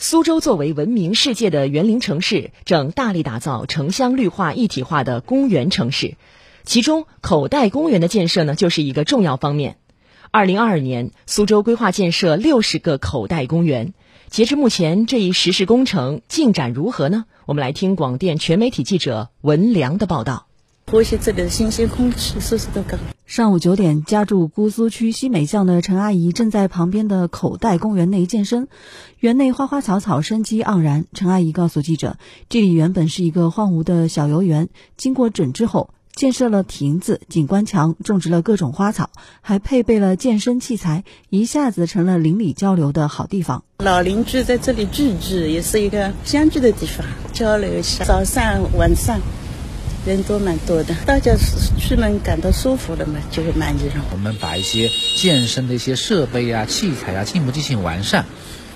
苏州作为闻名世界的园林城市，正大力打造城乡绿化一体化的公园城市，其中口袋公园的建设呢，就是一个重要方面。二零二二年，苏州规划建设六十个口袋公园。截至目前，这一实施工程进展如何呢？我们来听广电全媒体记者文良的报道。呼吸这里的新鲜空气，舒适度高。上午九点，家住姑苏区西美巷的陈阿姨正在旁边的口袋公园内健身，园内花花草草，生机盎然。陈阿姨告诉记者，这里原本是一个荒芜的小游园，经过整治后，建设了亭子、景观墙，种植了各种花草，还配备了健身器材，一下子成了邻里交流的好地方。老邻居在这里聚聚，也是一个相聚的地方，交流一下。早上、晚上。人多蛮多的，大家出门感到舒服了嘛，就会蛮热闹。我们把一些健身的一些设备啊、器材啊进一步进行完善，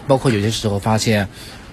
包括有些时候发现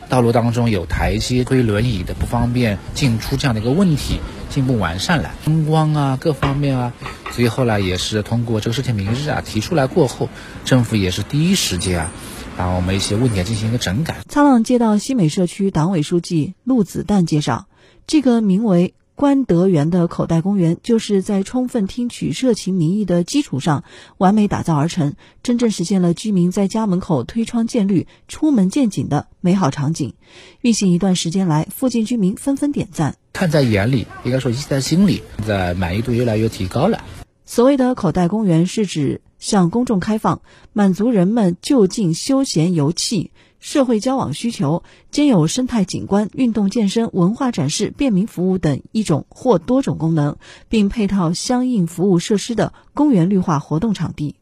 道路当中有台阶、推轮椅的不方便进出这样的一个问题，进一步完善了灯光啊各方面啊。所以后来也是通过这个世界明日啊提出来过后，政府也是第一时间啊把我们一些问题进行一个整改。沧浪街道西美社区党委书记陆子旦介绍，这个名为。关德园的口袋公园，就是在充分听取社情民意的基础上，完美打造而成，真正实现了居民在家门口推窗见绿、出门见景的美好场景。运行一段时间来，附近居民纷纷点赞，看在眼里，应该说记在心里，在满意度越来越提高了。所谓的口袋公园，是指向公众开放，满足人们就近休闲游憩。社会交往需求兼有生态景观、运动健身、文化展示、便民服务等一种或多种功能，并配套相应服务设施的公园绿化活动场地。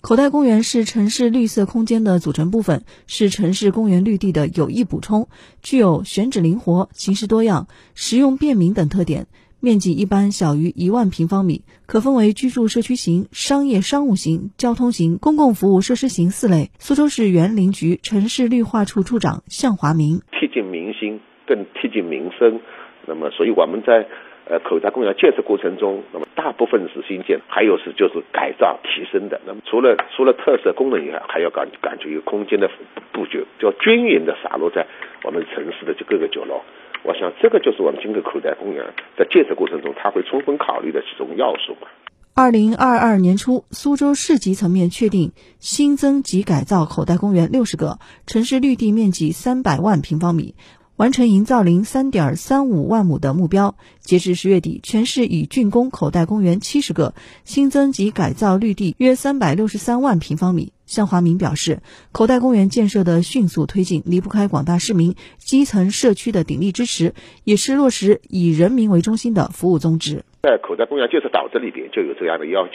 口袋公园是城市绿色空间的组成部分，是城市公园绿地的有益补充，具有选址灵活、形式多样、实用便民等特点。面积一般小于一万平方米，可分为居住社区型、商业商务型、交通型、公共服务设施型四类。苏州市园林局城市绿化处处长向华明：贴近民心，更贴近民生。那么，所以我们在呃口袋公园建设过程中，那么大部分是新建，还有是就是改造提升的。那么，除了除了特色功能以外，还要感感觉有空间的布局，就均匀的洒落在我们城市的这各个角落。我想，这个就是我们金口口袋公园在建设过程中，它会充分考虑的其中要素吧。二零二二年初，苏州市级层面确定新增及改造口袋公园六十个，城市绿地面积三百万平方米。完成营造林三点三五万亩的目标。截至十月底，全市已竣工口袋公园七十个，新增及改造绿地约三百六十三万平方米。向华明表示，口袋公园建设的迅速推进，离不开广大市民、基层社区的鼎力支持，也是落实以人民为中心的服务宗旨。在口袋公园建设导致里边就有这样的要求，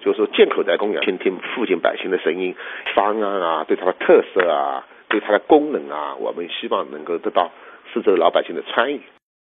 就是说建口袋公园，倾听附近百姓的声音、方案啊，对它的特色啊。对它的功能啊，我们希望能够得到四周老百姓的参与。